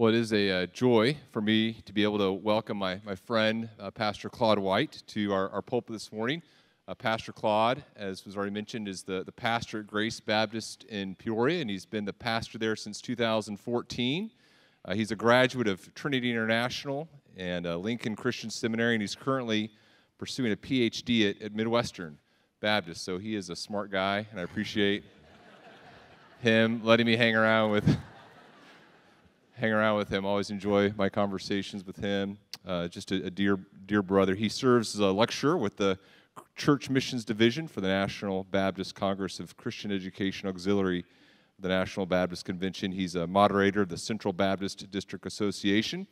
Well, it is a uh, joy for me to be able to welcome my, my friend, uh, Pastor Claude White, to our, our pulpit this morning. Uh, pastor Claude, as was already mentioned, is the, the pastor at Grace Baptist in Peoria, and he's been the pastor there since 2014. Uh, he's a graduate of Trinity International and uh, Lincoln Christian Seminary, and he's currently pursuing a PhD at, at Midwestern Baptist. So he is a smart guy, and I appreciate him letting me hang around with hang around with him. Always enjoy my conversations with him. Uh, just a, a, dear, dear brother. He serves as a lecturer with the Church Missions Division for the National Baptist Congress of Christian Education Auxiliary, the National Baptist Convention. He's a moderator of the Central Baptist District Association.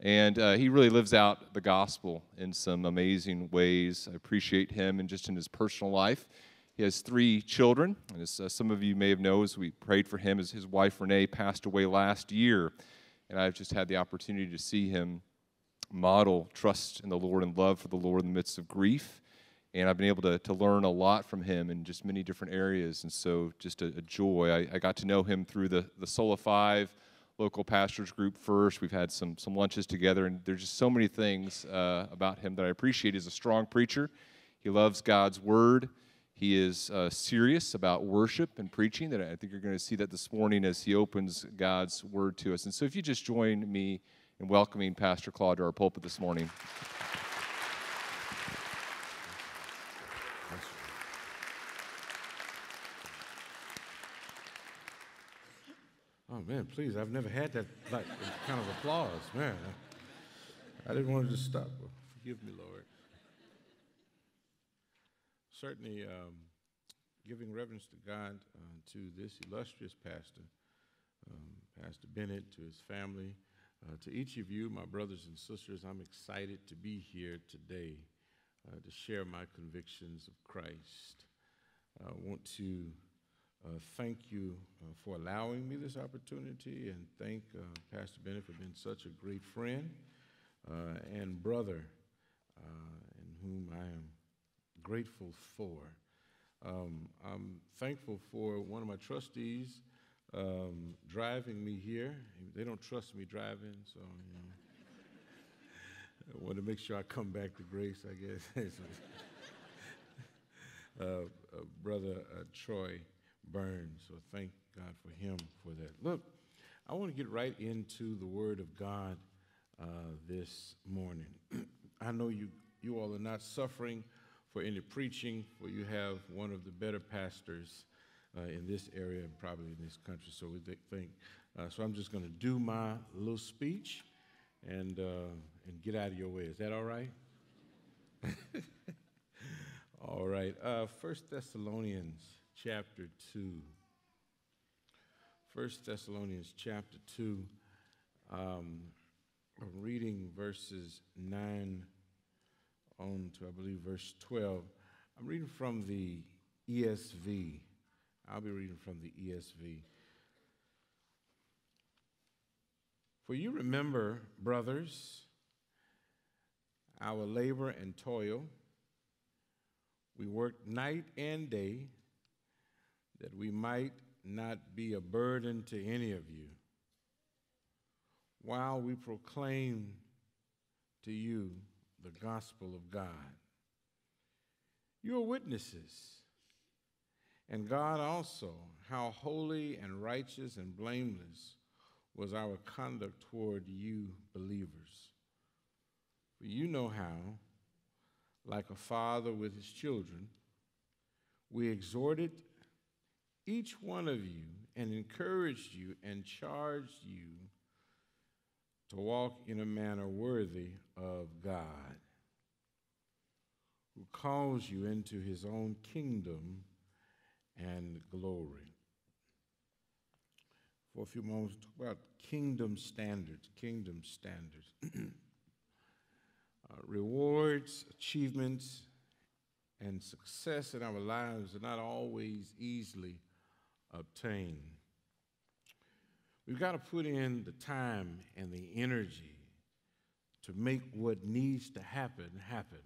And uh, he really lives out the gospel in some amazing ways. I appreciate him and just in his personal life. He has three children. And as uh, some of you may have known, as we prayed for him, as his wife Renee passed away last year. And I've just had the opportunity to see him model trust in the Lord and love for the Lord in the midst of grief. And I've been able to, to learn a lot from him in just many different areas. And so, just a, a joy. I, I, got to know him through the, the Sola 5 local pastors group first. We've had some, some lunches together, and there's just so many things uh, about him that I appreciate. He's a strong preacher, he loves God's word. He is uh, serious about worship and preaching. That I think you're going to see that this morning as he opens God's word to us. And so, if you just join me in welcoming Pastor Claude to our pulpit this morning. Oh man, please! I've never had that like kind of applause, man. I didn't want to just stop. Forgive me, Lord certainly um, giving reverence to God uh, to this illustrious pastor, um, Pastor Bennett, to his family, uh, to each of you, my brothers and sisters. I'm excited to be here today uh, to share my convictions of Christ. I want to uh, thank you uh, for allowing me this opportunity and thank uh, Pastor Bennett for being such a great friend and brother in whom I am grateful for. Um, I'm thankful for one of my trustees um, driving me here. They don't trust me driving, so you know. I want to make sure I come back to grace, I guess. uh, uh, brother uh, Troy Burns, so thank God for him for that. Look, I want to get right into the Word of God uh, this morning. I know you, you all are not suffering for any preaching, for you have one of the better pastors uh, in this area and probably in this country. So we think. Uh, so I'm just going to do my little speech and uh, and get out of your way. Is that all right? all right. Uh, First Thessalonians chapter two. First Thessalonians chapter two. Um, reading verses nine on to, I believe, verse 12. I'm reading from the ESV. I'll be reading from the ESV. For you remember, brothers, our labor and toil. We worked night and day that we might not be a burden to any of you while we proclaim to you the gospel of God. You are witnesses, and God also, how holy and righteous and blameless was our conduct toward you believers. For you know how, like a father with his children, we exhorted each one of you and encouraged you and charged you to walk in a manner worthy of God, who calls you into his own kingdom and glory. For a few moments, talk about kingdom standards, kingdom standards. uh, rewards, achievements, and success in our lives are not always easily obtained. We've got to put in the time and the energy to make what needs to happen happen.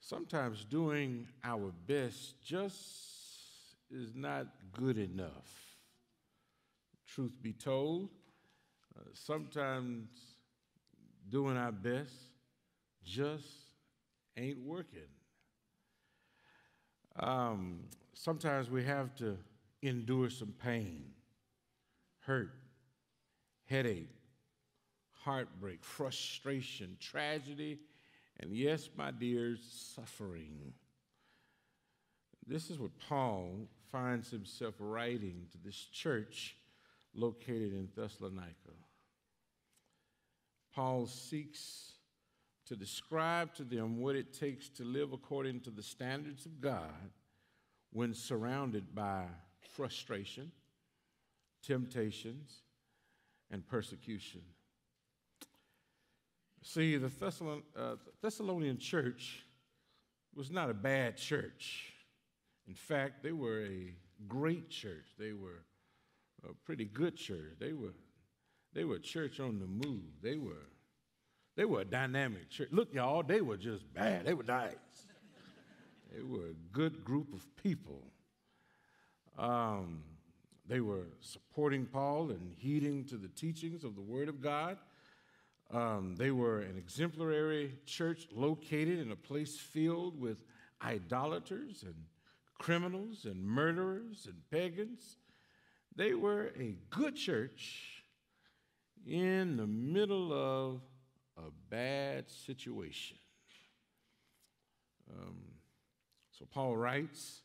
Sometimes doing our best just is not good enough. Truth be told, Uh, sometimes doing our best just ain't working. Um, sometimes we have to endure some pain, hurt, headache, heartbreak, frustration, tragedy, and yes, my dears, suffering. This is what Paul finds himself writing to this church located in Thessalonica. Paul seeks to describe to them what it takes to live according to the standards of God when surrounded by frustration, temptations, and persecution. See, the Thessalon- uh, Thessalonian church was not a bad church. In fact, they were a great church. They were a pretty good church. They were, they were a church on the move. They were, they were a dynamic church. Look, y'all, they were just bad. They were nice. they were a good group of people. Um, they were supporting Paul and heeding to the teachings of the Word of God. Um, they were an exemplary church located in a place filled with idolaters and criminals and murderers and pagans. They were a good church in the middle of a bad situation. Um, so Paul writes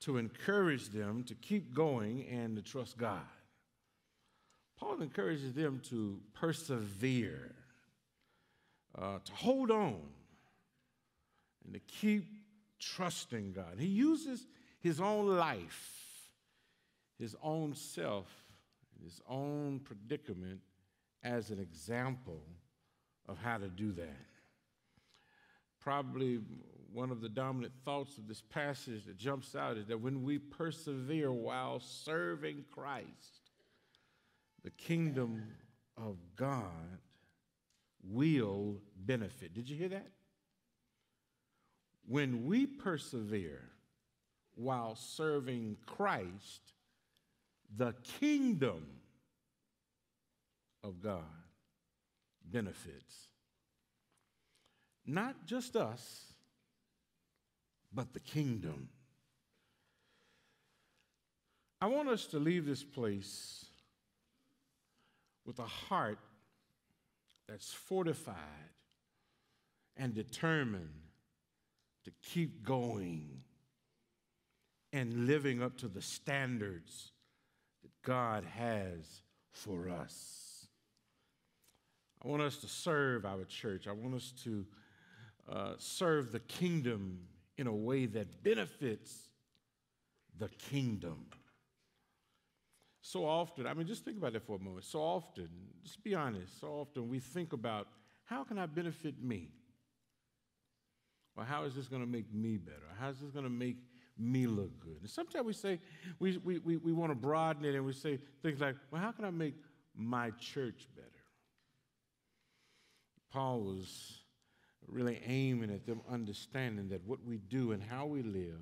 to encourage them to keep going and to trust God. Paul encourages them to persevere, uh, to hold on, and to keep trusting God. He uses his own life, his own self, his own predicament as an example of how to do that. Probably one of the dominant thoughts of this passage that jumps out is that when we persevere while serving Christ, the kingdom of God will benefit. Did you hear that? When we persevere while serving Christ, the kingdom of God benefits. Not just us, but the kingdom. I want us to leave this place with a heart that's fortified and determined to keep going and living up to the standards that God has for us. I want us to serve our church. I want us to uh, serve the kingdom in a way that benefits the kingdom. So often, I mean, just think about that for a moment. So often, just be honest, so often we think about how can I benefit me? Or how is this going to make me better? How is this going to make me look good? And sometimes we say, we, we, we, we want to broaden it and we say things like, well, how can I make my church better? Paul was really aiming at them understanding that what we do and how we live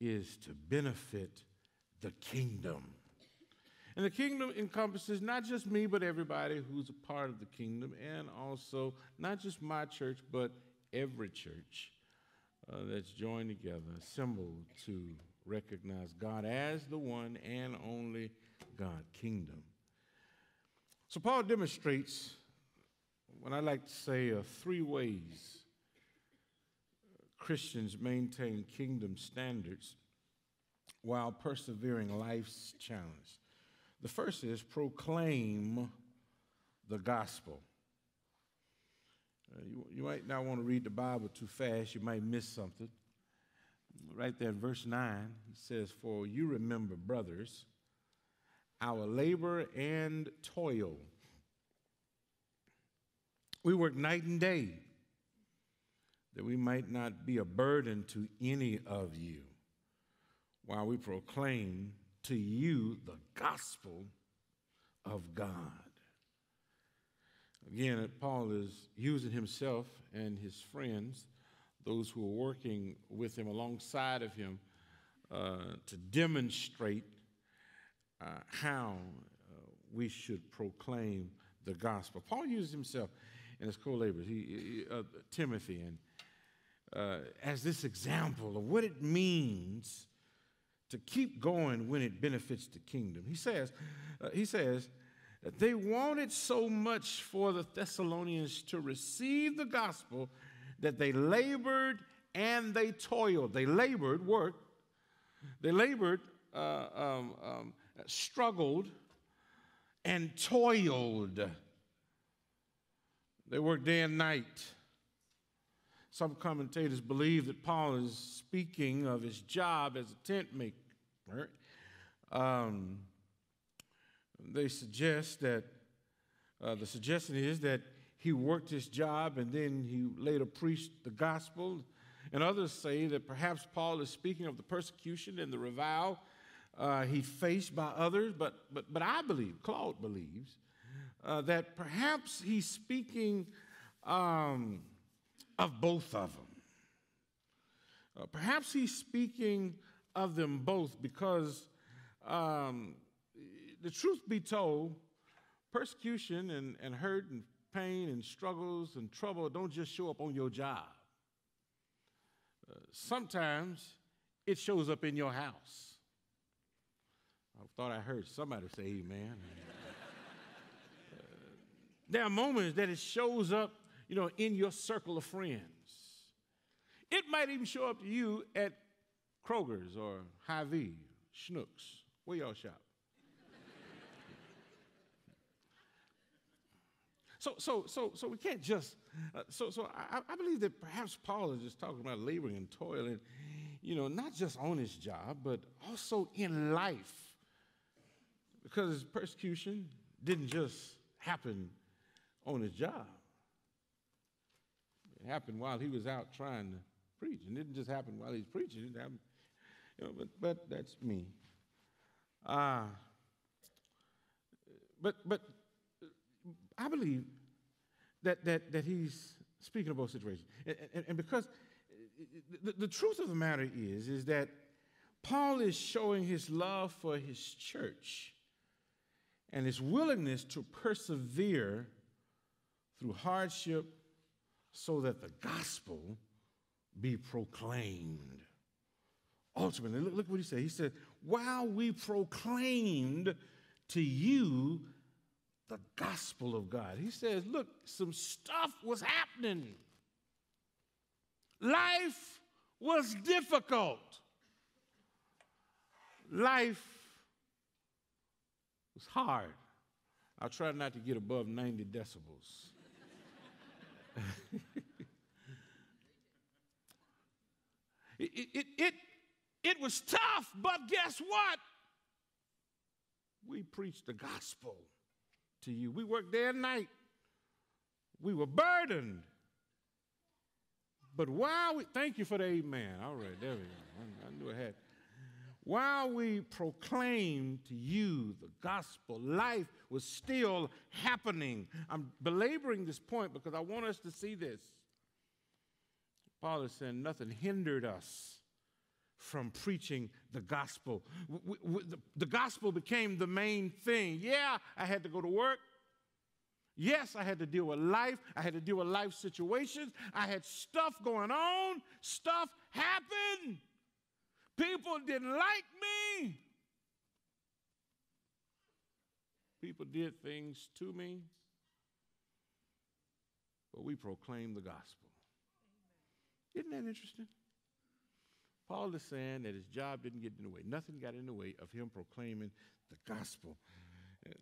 is to benefit the kingdom. And the kingdom encompasses not just me, but everybody who's a part of the kingdom, and also not just my church, but every church uh, that's joined together, assembled to recognize God as the one and only God, kingdom. So Paul demonstrates what I like to say are three ways Christians maintain kingdom standards while persevering life's challenge. The first is proclaim the gospel. Uh, you, you might not want to read the Bible too fast, you might miss something. Right there in verse 9, he says, For you remember, brothers, our labor and toil. We work night and day that we might not be a burden to any of you while we proclaim to you the gospel of God. Again, Paul is using himself and his friends, those who are working with him alongside of him, uh, to demonstrate uh, how uh, we should proclaim the gospel. Paul uses himself and his co-laborers, he, he uh, Timothy, and uh, as this example of what it means to keep going when it benefits the kingdom. He says, uh, he says, they wanted so much for the Thessalonians to receive the gospel that they labored and they toiled. They labored, worked. They labored, uh, um, um, struggled, and toiled. They worked day and night. Some commentators believe that Paul is speaking of his job as a tent maker. Um, they suggest that uh, the suggestion is that he worked his job and then he later preached the gospel. And others say that perhaps Paul is speaking of the persecution and the revile uh, he faced by others, but, but, but I believe, Claude believes, uh, that perhaps he's speaking um, of both of them. Uh, perhaps he's speaking of them both because um, the truth be told, persecution and, and hurt and pain and struggles and trouble don't just show up on your job. Uh, sometimes it shows up in your house. I thought I heard somebody say amen. There are moments that it shows up, you know, in your circle of friends. It might even show up to you at Kroger's or Hy-Vee, Schnucks. Where y'all shop? So, so, so, so we can't just. Uh, so, so I, I, believe that perhaps Paul is just talking about laboring and toiling, you know, not just on his job, but also in life, because persecution didn't just happen on his job. It happened while he was out trying to preach, and it didn't just happen while he's preaching. It happened, you know, but, but that's me. Uh, but, but I believe that, that, that he's speaking of both situations. And, and, and because the, the truth of the matter is, is that Paul is showing his love for his church and his willingness to persevere through hardship so that the gospel be proclaimed. Ultimately, look, look what he said. He said, While we proclaimed to you the gospel of God. He says, look, some stuff was happening. Life was difficult. Life was hard. I'll try not to get above 90 decibels. it, it, it, it was tough, but guess what? We preached the gospel to you. We worked day and night. We were burdened. But while we, thank you for the amen. All right, there we go. I, I knew I had. While we proclaimed to you the gospel, life was still happening. I'm belaboring this point because I want us to see this. Paul is saying nothing hindered us from preaching the gospel. the gospel became the main thing. Yeah, I had to go to work. Yes, I had to deal with life. I had to deal with life situations. I had stuff going on. Stuff happened. People didn't like me. People did things to me. But we proclaimed the gospel. Isn't that interesting? Paul is saying that his job didn't get in the way. Nothing got in the way of him proclaiming the gospel. Uh,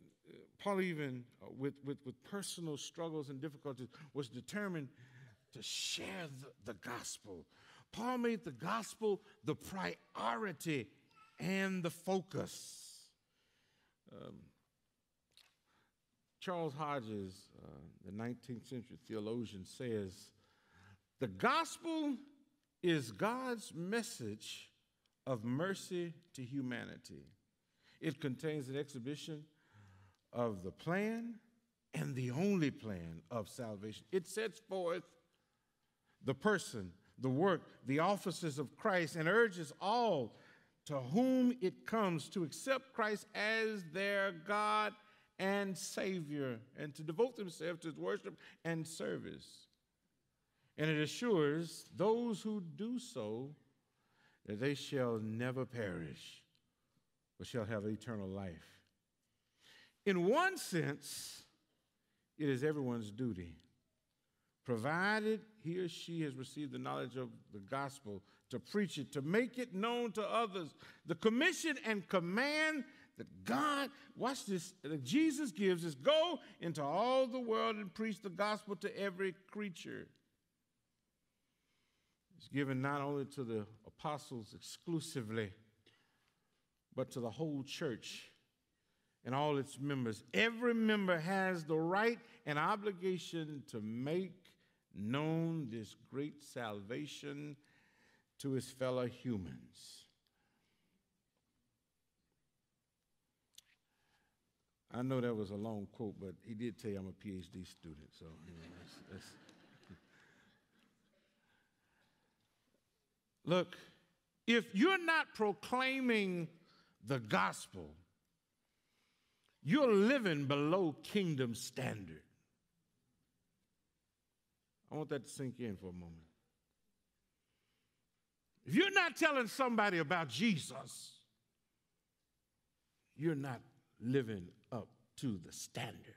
Paul, even uh, with, with, with personal struggles and difficulties, was determined to share the, the gospel. Paul made the gospel the priority and the focus. Um, Charles Hodges, uh, the 19th century theologian, says, The gospel is God's message of mercy to humanity. It contains an exhibition of the plan and the only plan of salvation. It sets forth the person, the work, the offices of Christ, and urges all to whom it comes to accept Christ as their God and Savior and to devote themselves to his worship and service. And it assures those who do so that they shall never perish, but shall have eternal life. In one sense, it is everyone's duty, provided he or she has received the knowledge of the gospel, to preach it, to make it known to others. The commission and command that God, watch this, that Jesus gives is go into all the world and preach the gospel to every creature. It's given not only to the apostles exclusively, but to the whole church and all its members. Every member has the right and obligation to make known this great salvation to his fellow humans. I know that was a long quote, but he did tell you I'm a PhD student, so you know, that's, that's Look, if you're not proclaiming the gospel, you're living below kingdom standard. I want that to sink in for a moment. If you're not telling somebody about Jesus, you're not living up to the standard.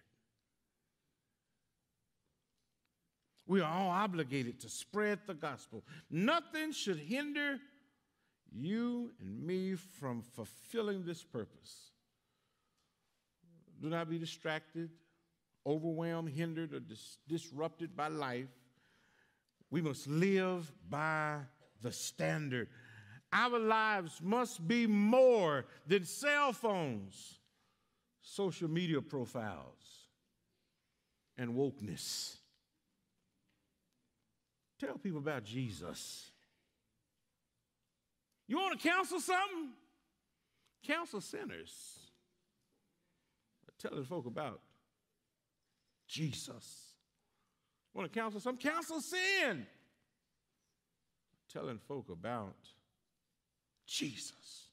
We are all obligated to spread the gospel. Nothing should hinder you and me from fulfilling this purpose. Do not be distracted, overwhelmed, hindered, or dis- disrupted by life. We must live by the standard. Our lives must be more than cell phones, social media profiles, and wokeness. Tell people about Jesus. You want to counsel something? Counsel sinners. Telling folk about Jesus. Want to counsel some? Counsel sin. Telling folk about Jesus.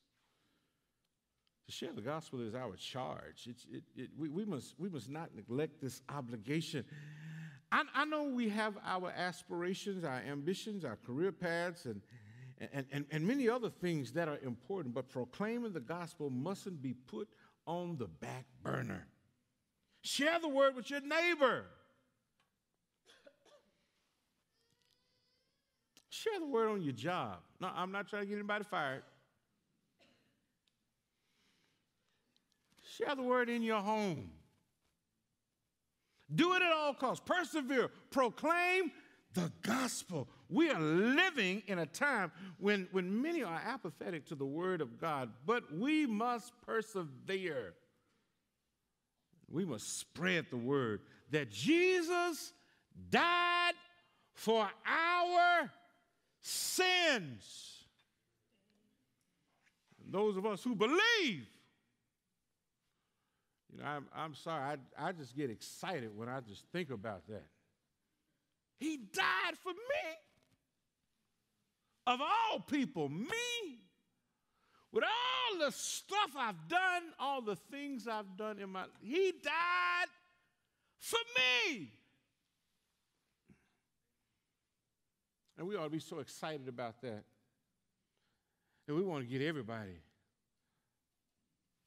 To share the gospel is our charge. It, it, we, we, must, we must not neglect this obligation. I, I know we have our aspirations, our ambitions, our career paths, and, and, and, and many other things that are important, but proclaiming the gospel mustn't be put on the back burner. Share the word with your neighbor. Share the word on your job. No, I'm not trying to get anybody fired. Share the word in your home. Do it at all costs. Persevere. Proclaim the gospel. We are living in a time when, when many are apathetic to the word of God, but we must persevere. We must spread the word that Jesus died for our sins. And those of us who believe you know, I'm, I'm sorry, I, I just get excited when I just think about that. He died for me. Of all people, me. With all the stuff I've done, all the things I've done in my he died for me. And we ought to be so excited about that. And we want to get everybody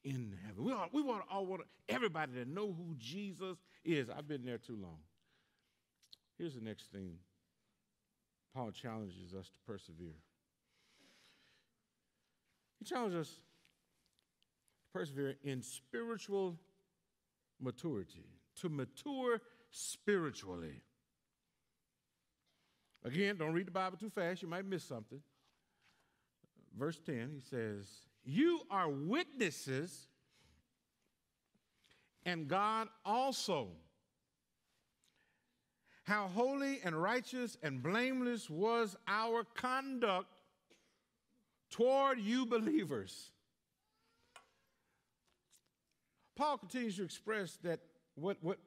in heaven. We, all, we want all want everybody to know who Jesus is. I've been there too long. Here's the next thing Paul challenges us to persevere. He challenges us to persevere in spiritual maturity, to mature spiritually. Again, don't read the Bible too fast, you might miss something. Verse 10, he says, you are witnesses, and God also. How holy and righteous and blameless was our conduct toward you believers. Paul continues to express that what, what,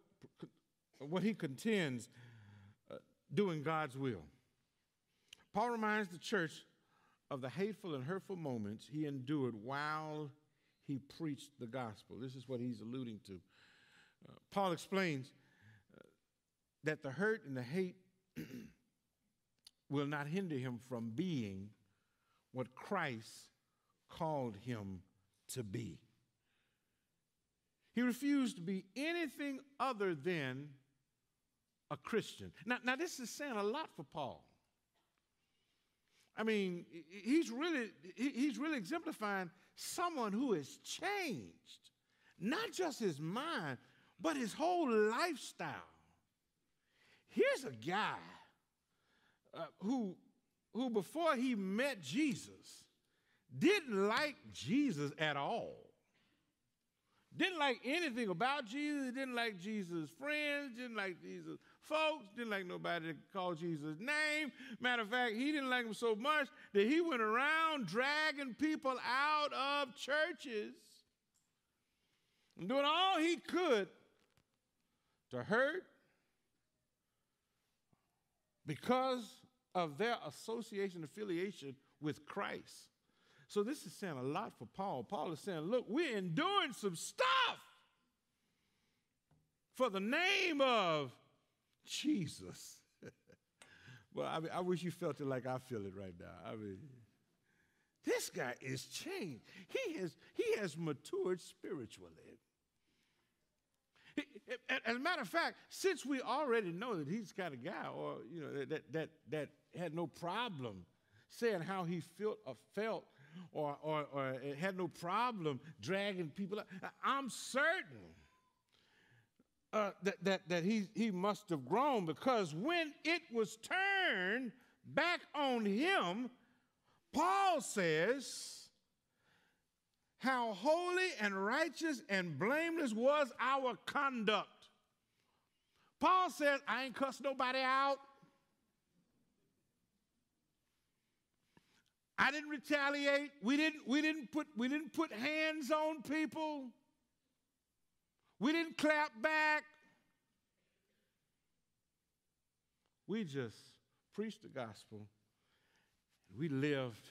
what he contends doing God's will. Paul reminds the church of the hateful and hurtful moments he endured while he preached the gospel. This is what he's alluding to. Uh, Paul explains uh, that the hurt and the hate will not hinder him from being what Christ called him to be. He refused to be anything other than a Christian. Now, now this is saying a lot for Paul. I mean, he's really, he's really exemplifying someone who has changed, not just his mind, but his whole lifestyle. Here's a guy uh, who, who, before he met Jesus, didn't like Jesus at all. Didn't like anything about Jesus, didn't like Jesus' friends, didn't like Jesus' folks, didn't like nobody to call Jesus' name. Matter of fact, he didn't like him so much that he went around dragging people out of churches and doing all he could to hurt because of their association, affiliation with Christ. So this is saying a lot for Paul. Paul is saying, look, we're enduring some stuff for the name of Jesus. well, I mean, I wish you felt it like I feel it right now. I mean, this guy is changed. He has, he has matured spiritually. As a matter of fact, since we already know that he's kind of guy, or you know, that that that had no problem saying how he felt or felt or, or, or had no problem dragging people out. I'm certain uh, that, that, that he, he must have grown because when it was turned back on him, Paul says, How holy and righteous and blameless was our conduct. Paul says, I ain't cussed nobody out. I didn't retaliate. We didn't, we didn't, put, we didn't put hands on people. We didn't clap back. We just preached the gospel. and We lived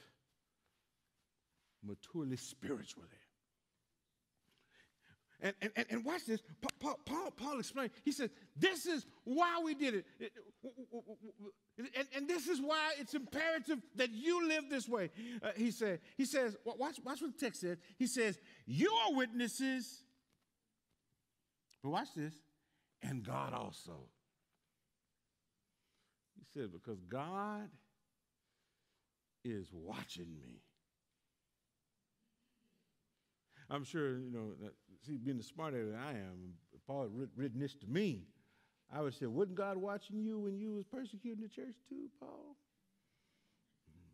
maturely spiritually. And, and, and watch this. Paul, Paul, Paul explained. He said, This is why we did it. And, and this is why it's imperative that you live this way. Uh, he said, he says, watch, watch what the text says. He says, You are witnesses. But watch this, and God also. He said, Because God is watching me. I'm sure, you know, that, see, being the smarter than I am, Paul had written this to me. I would say, wasn't God watching you when you was persecuting the church too, Paul? Hmm.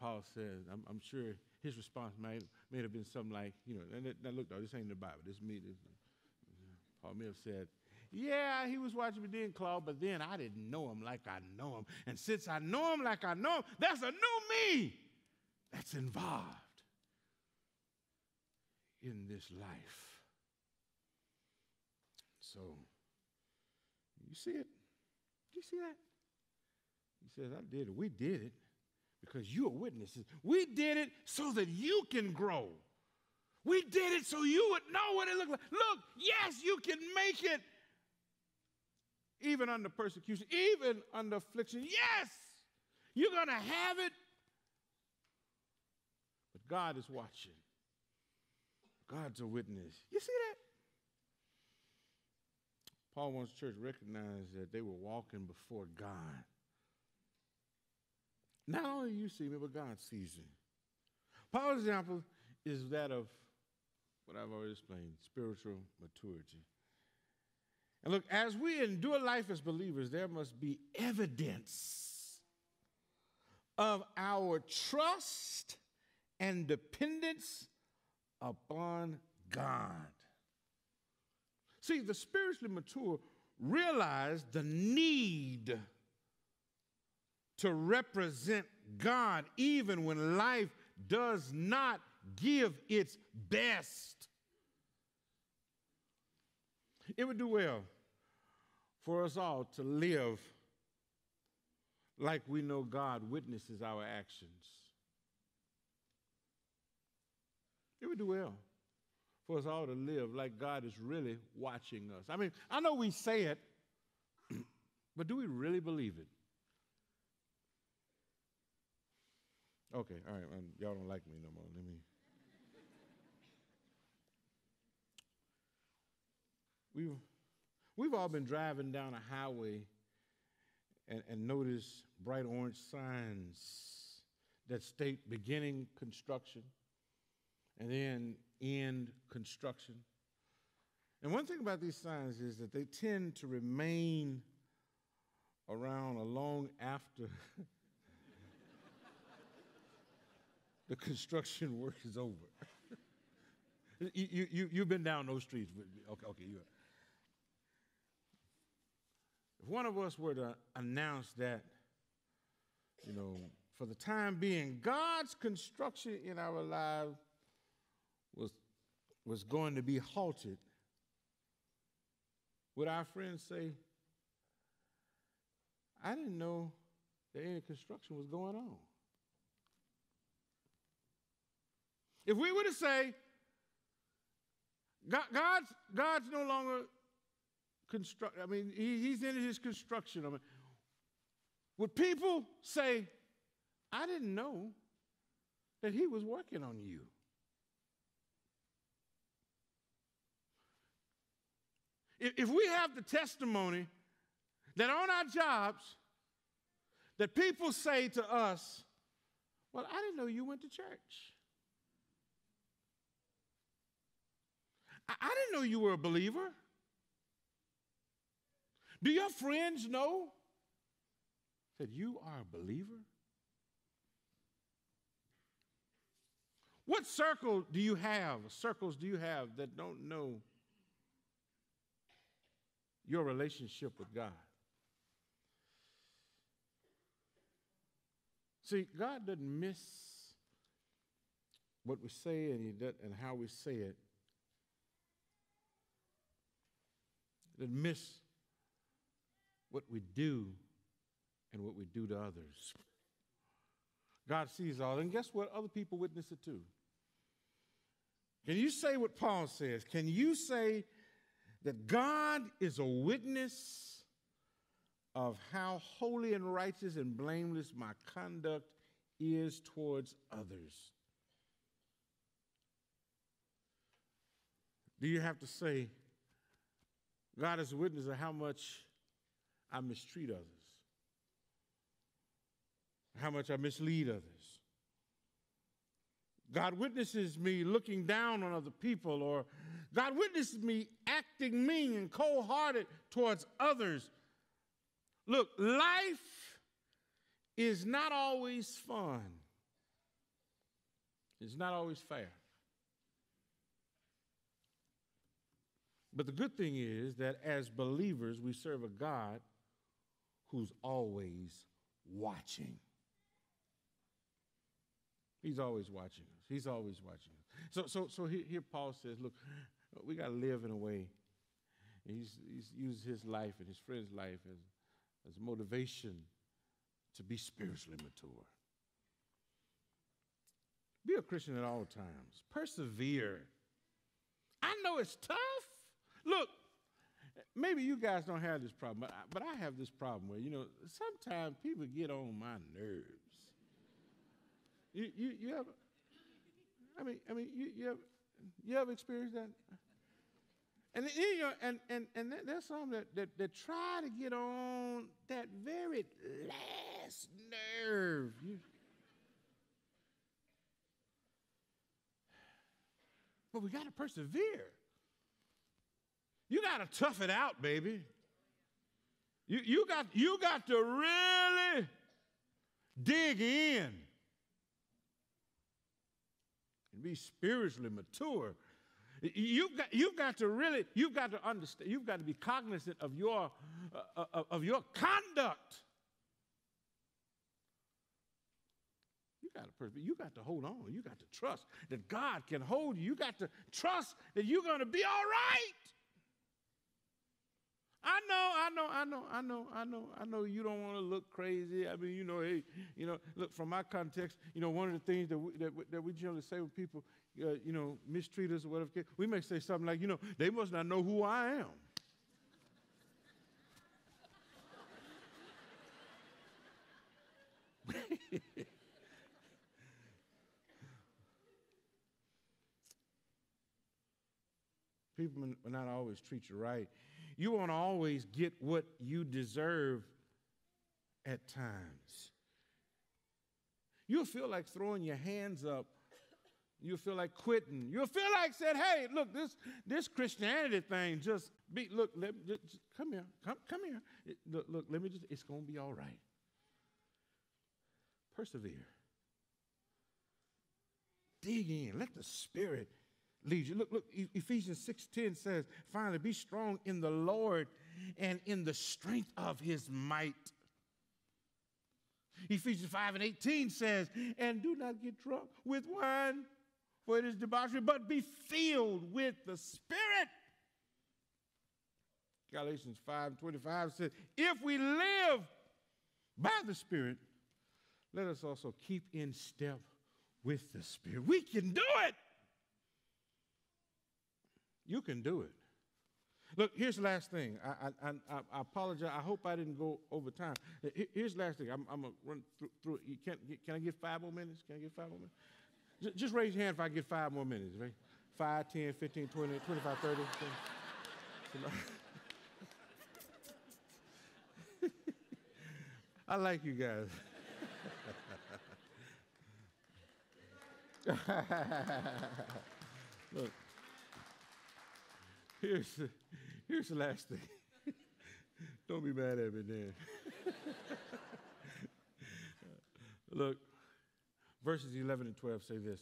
Paul says, I'm, I'm, sure his response might, may have been something like, you know, now look, though, this ain't the Bible. This me. This, Paul may have said, yeah, he was watching me then, Claude, but then I didn't know him like I know him. And since I know him like I know him, that's a new me that's involved in this life. So, you see it? You see that? He says, I did it. We did it because you are witnesses. We did it so that you can grow. We did it so you would know what it looked like. Look, yes, you can make it even under persecution, even under affliction. Yes, you're going to have it. But God is watching. God's a witness. You see that? Paul wants church to recognize that they were walking before God. Not only you see me, but God sees me. Paul's example is that of what I've already explained spiritual maturity. And look, as we endure life as believers, there must be evidence of our trust and dependence upon God. See, the spiritually mature realize the need to represent God even when life does not give its best. It would do well for us all to live like we know God witnesses our actions. It would do well for us all to live like God is really watching us. I mean, I know we say it, but do we really believe it? Okay, all right, y'all don't like me no more. Let me. We've, we've all been driving down a highway and, and noticed bright orange signs that state beginning construction and then end construction. And one thing about these signs is that they tend to remain around a long after the construction work is over. you, you, you've been down those streets. Okay, okay, you. If one of us were to announce that, you know, for the time being, God's construction in our lives was, was going to be halted, would our friends say, I didn't know that any construction was going on? If we were to say, God, God's, God's no longer construct, I mean, he, he's in his construction. I mean, would people say, I didn't know that he was working on you? If, if we have the testimony that on our jobs, that people say to us, Well, I didn't know you went to church. I, I didn't know you were a believer. Do your friends know that you are a believer? What circle do you have, circles do you have that don't know your relationship with God? See, God doesn't miss what we say and, he does, and how we say it. Doesn't miss what we do and what we do to others. God sees all. And guess what? Other people witness it too. Can you say what Paul says? Can you say that God is a witness of how holy and righteous and blameless my conduct is towards others? Do you have to say, God is a witness of how much I mistreat others, how much I mislead others. God witnesses me looking down on other people, or God witnesses me acting mean and cold hearted towards others. Look, life is not always fun, it's not always fair. But the good thing is that as believers, we serve a God who's always watching. He's always watching us. He's always watching us. So, so, so here, here Paul says, look, we got to live in a way. He's, he's used his life and his friend's life as, as motivation to be spiritually mature. Be a Christian at all times. Persevere. I know it's tough. Look, maybe you guys don't have this problem, but I, but I have this problem where, you know, sometimes people get on my nerves. You, you, you ever, I mean, I mean, you, you, ever, you ever experienced that? And, you know, and, and, and there's some that, that, that try to get on that very last nerve. You, but we got to persevere. You got to tough it out, baby. You, you, got, you got to really dig in and be spiritually mature. You've got, you've got to really, you've got to understand, you've got to be cognizant of your, uh, uh of your conduct. You got to you got to hold on. You got to trust that God can hold you. You got to trust that you're going to be all right. I know, I know, I know, I know, I know, I know you don't want to look crazy. I mean, you know, hey, you know, look, from my context, you know, one of the things that we, that, that we generally say when people, uh, you know, mistreat us or whatever, we may say something like, you know, they must not know who I am. People will not always treat you right. You won't always get what you deserve at times. You'll feel like throwing your hands up. You'll feel like quitting. You'll feel like saying, hey, look, this, this Christianity thing just be, look, let, just, come here, come, come here. It- look, look, let me just, it's going to be all right. Persevere. Dig in. Let the Spirit lead you. Look, look, Ephesians 6:10 says, finally, be strong in the Lord and in the strength of his might. Ephesians 5 and 18 says, and do not get drunk with wine, for it is debauchery, but be filled with the Spirit. Galatians 5 and 25 says, if we live by the Spirit, let us also keep in step with the Spirit. We can do it. You can do it. Look, here's the last thing. I, I, I, I apologize. I hope I didn't go over time. Here's the last thing. I'm, I'm going to run through, through it. You can't, can I get five more minutes? Can I get five more minutes? Ju- Just raise your hand if I get five more minutes, right? 5, 10, 15, 20, 25, 30. I like you guys. Look, here's the, here's the last thing. Don't be mad at me, Dan. Look, verses 11 and 12 say this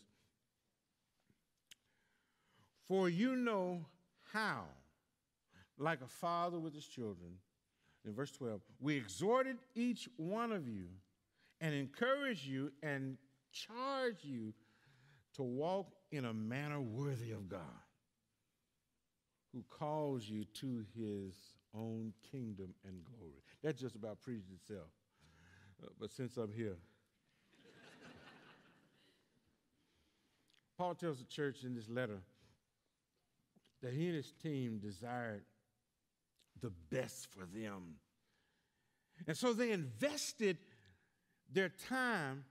For you know how, like a father with his children, in verse 12, we exhorted each one of you and encourage you and charge you to walk in a manner worthy of God, who calls you to his own kingdom and glory. That just about preached itself. Uh, but since I'm here, Paul tells the church in this letter that he and his team desired the best for them. And so they invested their time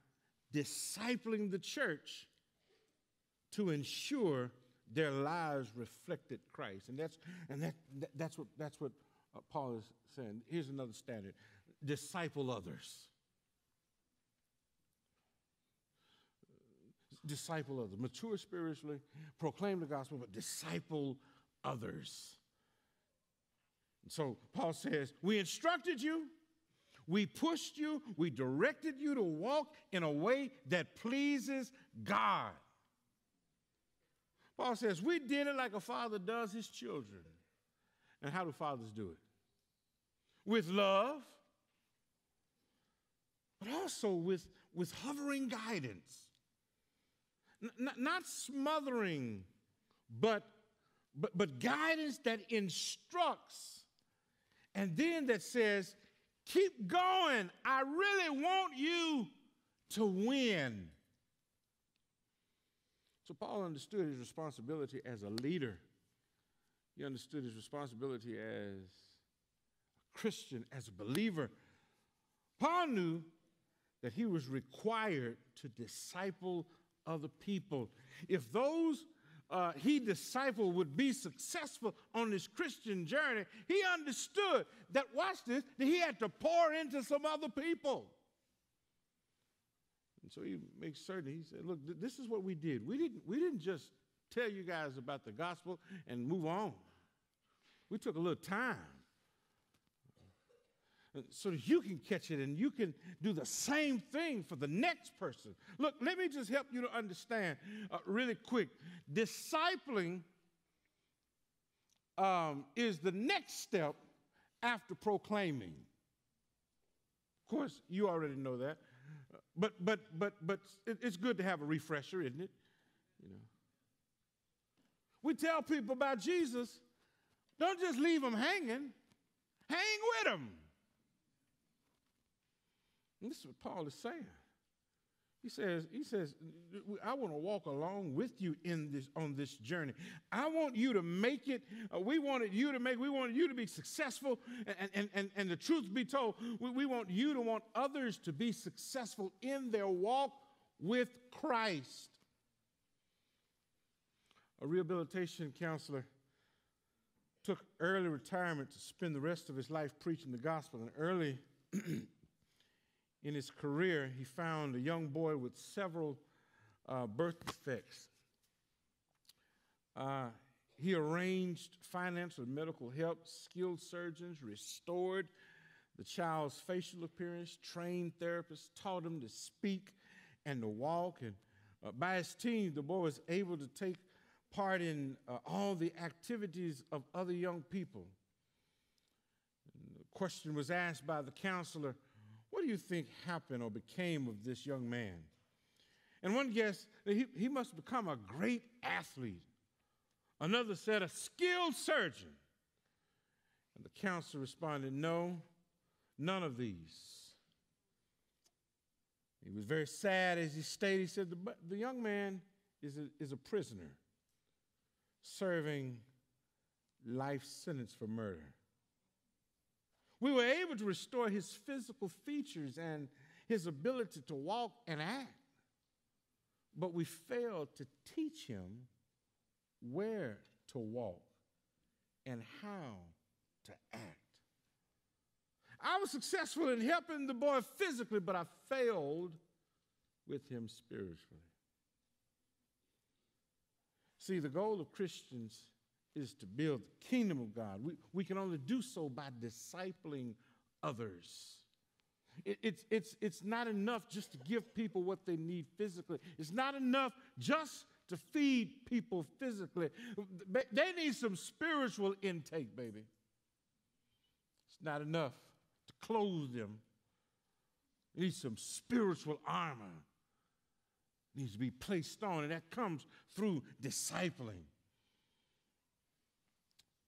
discipling the church to ensure their lives reflected Christ. And that's, and that, that- that's what, that's what uh, Paul is saying. Here's another standard disciple others. Disciple others. Mature spiritually, proclaim the gospel, but disciple others. So Paul says, We instructed you, we pushed you, we directed you to walk in a way that pleases God. Paul says, We did it like a father does his children. And how do fathers do it? With love, but also with, with hovering guidance. N- not smothering, but, but, but guidance that instructs and then that says, keep going. I really want you to win. So Paul understood his responsibility as a leader. He understood his responsibility as a Christian, as a believer. Paul knew that he was required to disciple other people. If those uh, he discipled would be successful on this Christian journey, he understood that, watch this, that he had to pour into some other people. And so he makes certain, he said, look, th- this is what we did. We didn't, we didn't just tell you guys about the gospel and move on. We took a little time so that you can catch it and you can do the same thing for the next person. Look, let me just help you to understand uh, really quick. Discipling um, is the next step after proclaiming. Of course, you already know that, but but but but it's good to have a refresher, isn't it? You know, we tell people about Jesus. Don't just leave them hanging. Hang with them. And this is what Paul is saying. He says, he says, I want to walk along with you in this on this journey. I want you to make it. Uh, we wanted you to make, we wanted you to be successful. And, and, and, and the truth be told, we, we want you to want others to be successful in their walk with Christ. A rehabilitation counselor took early retirement to spend the rest of his life preaching the gospel. And early in his career, he found a young boy with several uh, birth defects. Uh, he arranged financial and medical help, skilled surgeons, restored the child's facial appearance, trained therapists, taught him to speak and to walk. And uh, by his teens, the boy was able to take part in uh, all the activities of other young people. And the question was asked by the counselor do you think happened or became of this young man? And one guessed that he, he must become a great athlete. Another said, a skilled surgeon. And the counselor responded, No, none of these. He was very sad as he stated. He said, The, the young man is a, is a prisoner serving life sentence for murder. We were able to restore his physical features and his ability to walk and act, but we failed to teach him where to walk and how to act. I was successful in helping the boy physically, but I failed with him spiritually. See, the goal of Christians is to build the kingdom of God. We, we can only do so by discipling others. It, it's, it's, it's not enough just to give people what they need physically, it's not enough just to feed people physically. They need some spiritual intake, baby. It's not enough to clothe them. They need some spiritual armor. It needs to be placed on, and that comes through discipling.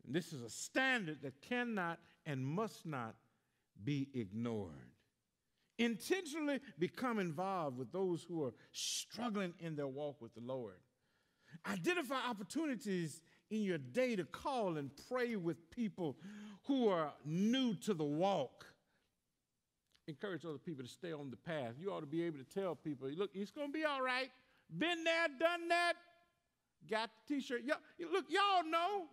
And this is a standard that cannot and must not be ignored. Intentionally become involved with those who are struggling in their walk with the Lord. Identify opportunities in your day to call and pray with people who are new to the walk. Encourage other people to stay on the path. You ought to be able to tell people, look, it's going to be all right. Been there, done that. Got the t-shirt. Look, y'all know.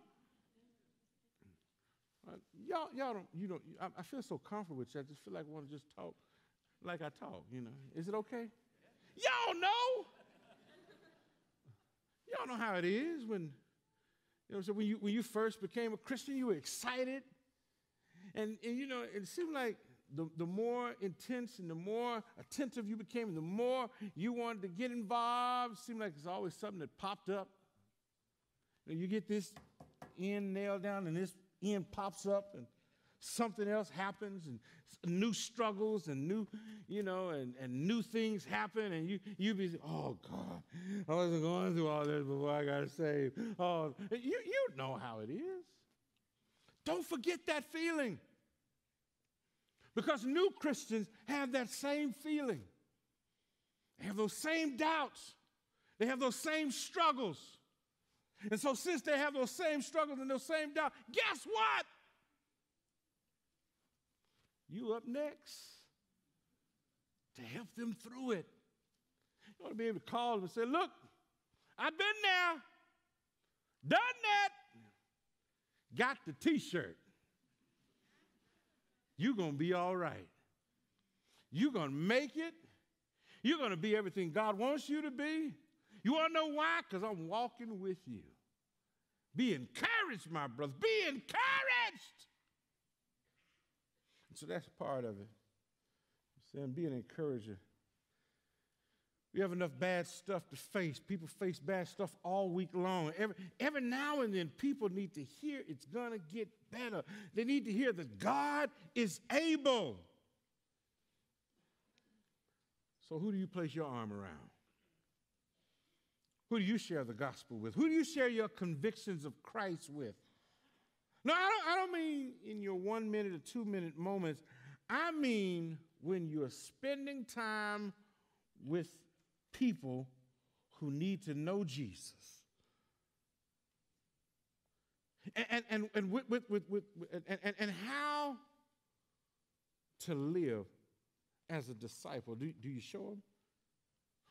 Uh, y'all, y'all don't, you don't, I, I, feel so comfortable with you. I just feel like I want to just talk like I talk, you know. Is it okay? Y'all know. Y'all know how it is when, you know, so when you, when you first became a Christian, you were excited. And, and you know, it seemed like the, the more intense and the more attentive you became, the more you wanted to get involved, it seemed like it's always something that popped up. You, know, you get this end nailed down, and this end pops up and something else happens and new struggles and new, you know, and, and new things happen and you you be oh God, I wasn't going through all this before I got saved. Oh, you, you know how it is. Don't forget that feeling. Because new Christians have that same feeling. They have those same doubts. They have those same struggles. And so, since they have those same struggles and those same doubts, guess what? You up next to help them through it. You ought to be able to call them and say, Look, I've been there, done that, got the t shirt. You're going to be all right. You're going to make it. You're going to be everything God wants you to be. You want to know why? Because I'm walking with you. Be encouraged, my brother. Be encouraged. And so that's part of it. I'm saying be an encourager. We have enough bad stuff to face. People face bad stuff all week long. Every, every now and then, people need to hear it's going to get better. They need to hear that God is able. So, who do you place your arm around? Who do you share the gospel with? Who do you share your convictions of Christ with? No, I don't, I don't mean in your one minute or two minute moments. I mean when you're spending time with people who need to know Jesus. And, and, and, with, with, with, with, and, and, and how to live as a disciple. Do, do you show them?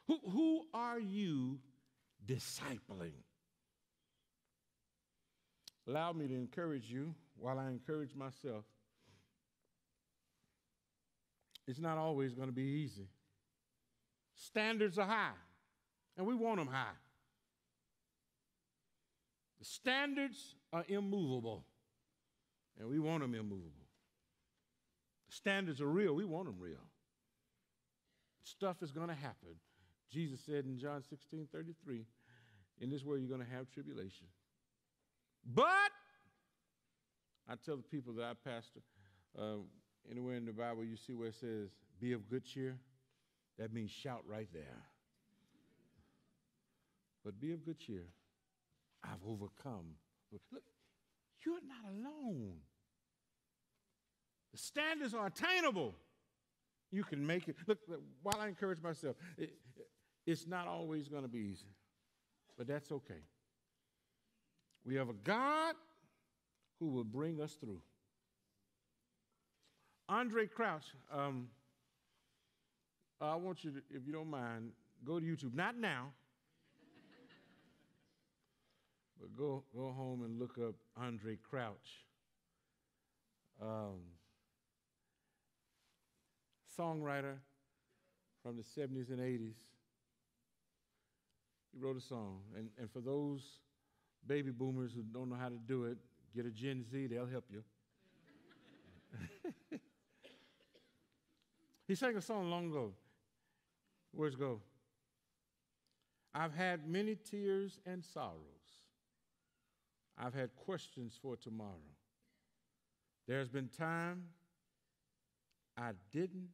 Who, who are you discipling? Allow me to encourage you while I encourage myself. It's not always going to be easy. Standards are high, and we want them high. The standards are immovable, and we want them immovable. The standards are real, we want them real. Stuff is going to happen. Jesus said in John 16 33, in this world you're going to have tribulation. But I tell the people that I pastor, uh, anywhere in the Bible you see where it says, be of good cheer, that means shout right there. But be of good cheer. I've overcome. Look, you're not alone. The standards are attainable. You can make it. Look, while I encourage myself, it, it's not always going to be easy, but that's okay. We have a God who will bring us through. Andraé Crouch, um, I want you to, if you don't mind, go to YouTube. Not now, but go, go home and look up Andraé Crouch. Um, songwriter from the 70s and 80s. He wrote a song. And, and for those baby boomers who don't know how to do it, get a Gen Z, they'll help you. he sang a song long ago. Words go I've had many tears and sorrows. I've had questions for tomorrow. There's been time I didn't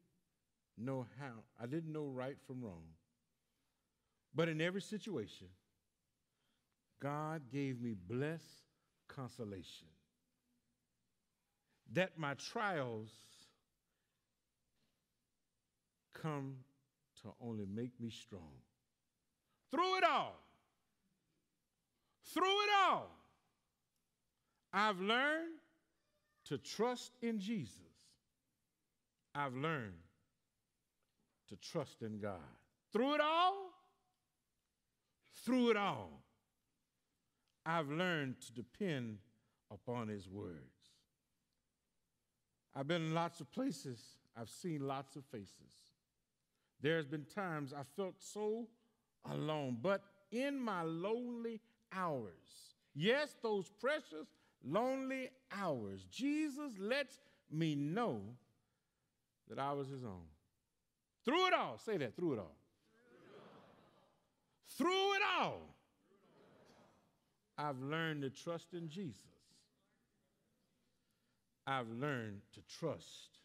know how, I didn't know right from wrong. But in every situation, God gave me blessed consolation. That my trials come to only make me strong. Through it all, through it all, I've learned to trust in Jesus. I've learned to trust in God. Through it all, through it all, I've learned to depend upon His words. I've been in lots of places, I've seen lots of faces. There's been times I felt so alone, but in my lonely hours, yes, those precious lonely hours, Jesus lets me know that I was His own. Through it all, say that, through it all. Through it all, I've learned to trust in Jesus. I've learned to trust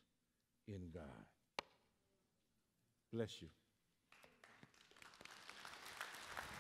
in God. Bless you.